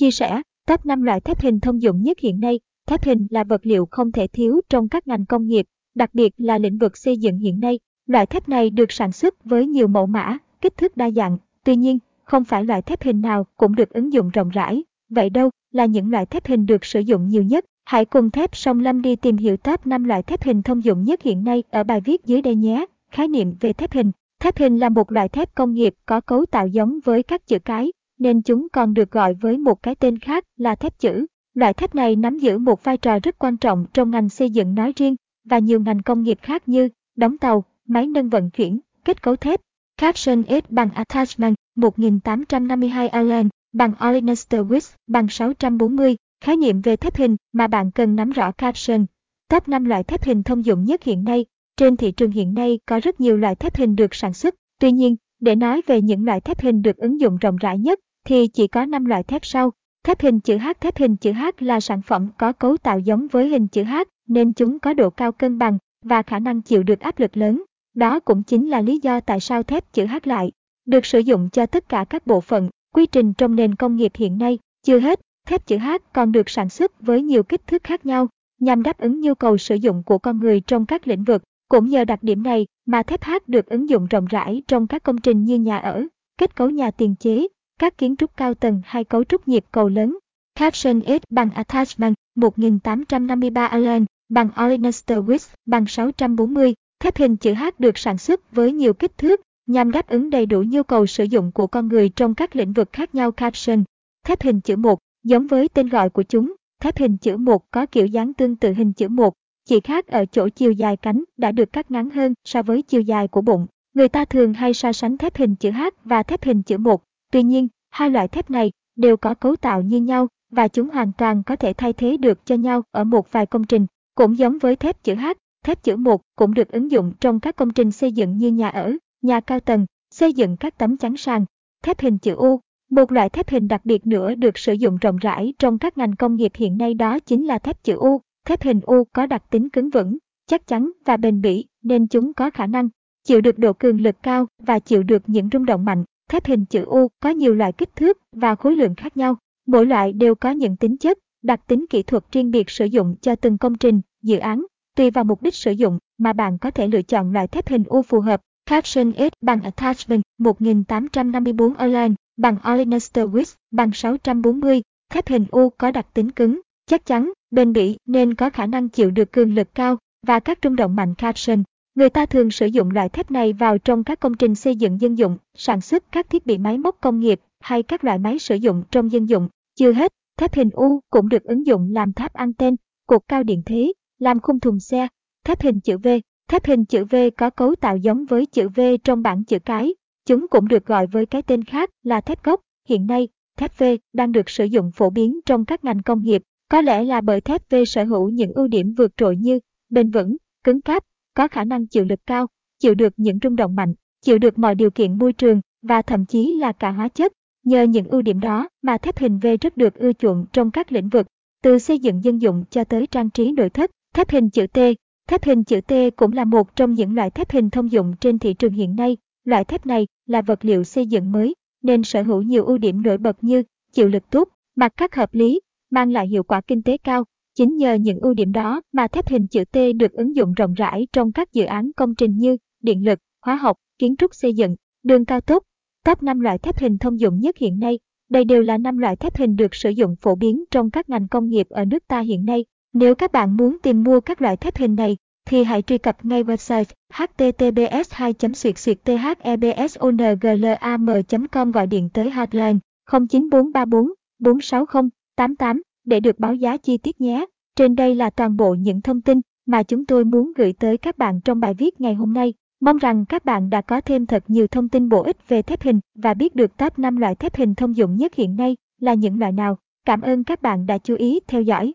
Chia sẻ, top 5 loại thép hình thông dụng nhất hiện nay, thép hình là vật liệu không thể thiếu trong các ngành công nghiệp, đặc biệt là lĩnh vực xây dựng hiện nay. Loại thép này được sản xuất với nhiều mẫu mã, kích thước đa dạng. Tuy nhiên, không phải loại thép hình nào cũng được ứng dụng rộng rãi. Vậy đâu là những loại thép hình được sử dụng nhiều nhất? Hãy cùng thép sông Lâm đi tìm hiểu top 5 loại thép hình thông dụng nhất hiện nay ở bài viết dưới đây nhé. Khái niệm về thép hình. Thép hình là một loại thép công nghiệp có cấu tạo giống với các chữ cái, nên chúng còn được gọi với một cái tên khác là thép chữ. Loại thép này nắm giữ một vai trò rất quan trọng trong ngành xây dựng nói riêng và nhiều ngành công nghiệp khác như đóng tàu, máy nâng vận chuyển, kết cấu thép. Caption S bằng Attachment 1852 Allen bằng Olenester Wix bằng 640. Khái niệm về thép hình mà bạn cần nắm rõ caption. Top 5 loại thép hình thông dụng nhất hiện nay. Trên thị trường hiện nay có rất nhiều loại thép hình được sản xuất. Tuy nhiên, để nói về những loại thép hình được ứng dụng rộng rãi nhất, thì chỉ có 5 loại thép sau. Thép hình chữ H Thép hình chữ H là sản phẩm có cấu tạo giống với hình chữ H, nên chúng có độ cao cân bằng và khả năng chịu được áp lực lớn. Đó cũng chính là lý do tại sao thép chữ H lại được sử dụng cho tất cả các bộ phận, quy trình trong nền công nghiệp hiện nay. Chưa hết, thép chữ H còn được sản xuất với nhiều kích thước khác nhau, nhằm đáp ứng nhu cầu sử dụng của con người trong các lĩnh vực. Cũng nhờ đặc điểm này mà thép H được ứng dụng rộng rãi trong các công trình như nhà ở, kết cấu nhà tiền chế, các kiến trúc cao tầng hay cấu trúc nhịp cầu lớn. Caption S bằng Attachment 1853 Allen bằng Olenester Width bằng 640. Thép hình chữ H được sản xuất với nhiều kích thước nhằm đáp ứng đầy đủ nhu cầu sử dụng của con người trong các lĩnh vực khác nhau. Caption Thép hình chữ 1 giống với tên gọi của chúng, thép hình chữ 1 có kiểu dáng tương tự hình chữ 1, chỉ khác ở chỗ chiều dài cánh đã được cắt ngắn hơn so với chiều dài của bụng. Người ta thường hay so sánh thép hình chữ H và thép hình chữ 1 Tuy nhiên, hai loại thép này đều có cấu tạo như nhau và chúng hoàn toàn có thể thay thế được cho nhau ở một vài công trình. Cũng giống với thép chữ H, thép chữ 1 cũng được ứng dụng trong các công trình xây dựng như nhà ở, nhà cao tầng, xây dựng các tấm chắn sàn. Thép hình chữ U, một loại thép hình đặc biệt nữa được sử dụng rộng rãi trong các ngành công nghiệp hiện nay đó chính là thép chữ U. Thép hình U có đặc tính cứng vững, chắc chắn và bền bỉ nên chúng có khả năng chịu được độ cường lực cao và chịu được những rung động mạnh. Thép hình chữ U có nhiều loại kích thước và khối lượng khác nhau. Mỗi loại đều có những tính chất, đặc tính kỹ thuật riêng biệt sử dụng cho từng công trình, dự án. Tùy vào mục đích sử dụng mà bạn có thể lựa chọn loại thép hình U phù hợp. Caption S bằng Attachment 1854 Align bằng Olenester Wix bằng 640. Thép hình U có đặc tính cứng, chắc chắn, bền bỉ nên có khả năng chịu được cường lực cao và các rung động mạnh caption. Người ta thường sử dụng loại thép này vào trong các công trình xây dựng dân dụng, sản xuất các thiết bị máy móc công nghiệp hay các loại máy sử dụng trong dân dụng. Chưa hết, thép hình U cũng được ứng dụng làm tháp anten, cột cao điện thế, làm khung thùng xe. Thép hình chữ V Thép hình chữ V có cấu tạo giống với chữ V trong bảng chữ cái. Chúng cũng được gọi với cái tên khác là thép gốc. Hiện nay, thép V đang được sử dụng phổ biến trong các ngành công nghiệp. Có lẽ là bởi thép V sở hữu những ưu điểm vượt trội như bền vững, cứng cáp, có khả năng chịu lực cao, chịu được những rung động mạnh, chịu được mọi điều kiện môi trường và thậm chí là cả hóa chất. Nhờ những ưu điểm đó mà thép hình V rất được ưa chuộng trong các lĩnh vực, từ xây dựng dân dụng cho tới trang trí nội thất. Thép hình chữ T Thép hình chữ T cũng là một trong những loại thép hình thông dụng trên thị trường hiện nay. Loại thép này là vật liệu xây dựng mới, nên sở hữu nhiều ưu điểm nổi bật như chịu lực tốt, mặt cắt hợp lý, mang lại hiệu quả kinh tế cao, Chính nhờ những ưu điểm đó mà thép hình chữ T được ứng dụng rộng rãi trong các dự án công trình như điện lực, hóa học, kiến trúc xây dựng, đường cao tốc. Top 5 loại thép hình thông dụng nhất hiện nay. Đây đều là 5 loại thép hình được sử dụng phổ biến trong các ngành công nghiệp ở nước ta hiện nay. Nếu các bạn muốn tìm mua các loại thép hình này, thì hãy truy cập ngay website https 2 thebsonglam com gọi điện tới hotline 09434 460 88 để được báo giá chi tiết nhé. Trên đây là toàn bộ những thông tin mà chúng tôi muốn gửi tới các bạn trong bài viết ngày hôm nay. Mong rằng các bạn đã có thêm thật nhiều thông tin bổ ích về thép hình và biết được top 5 loại thép hình thông dụng nhất hiện nay là những loại nào. Cảm ơn các bạn đã chú ý theo dõi.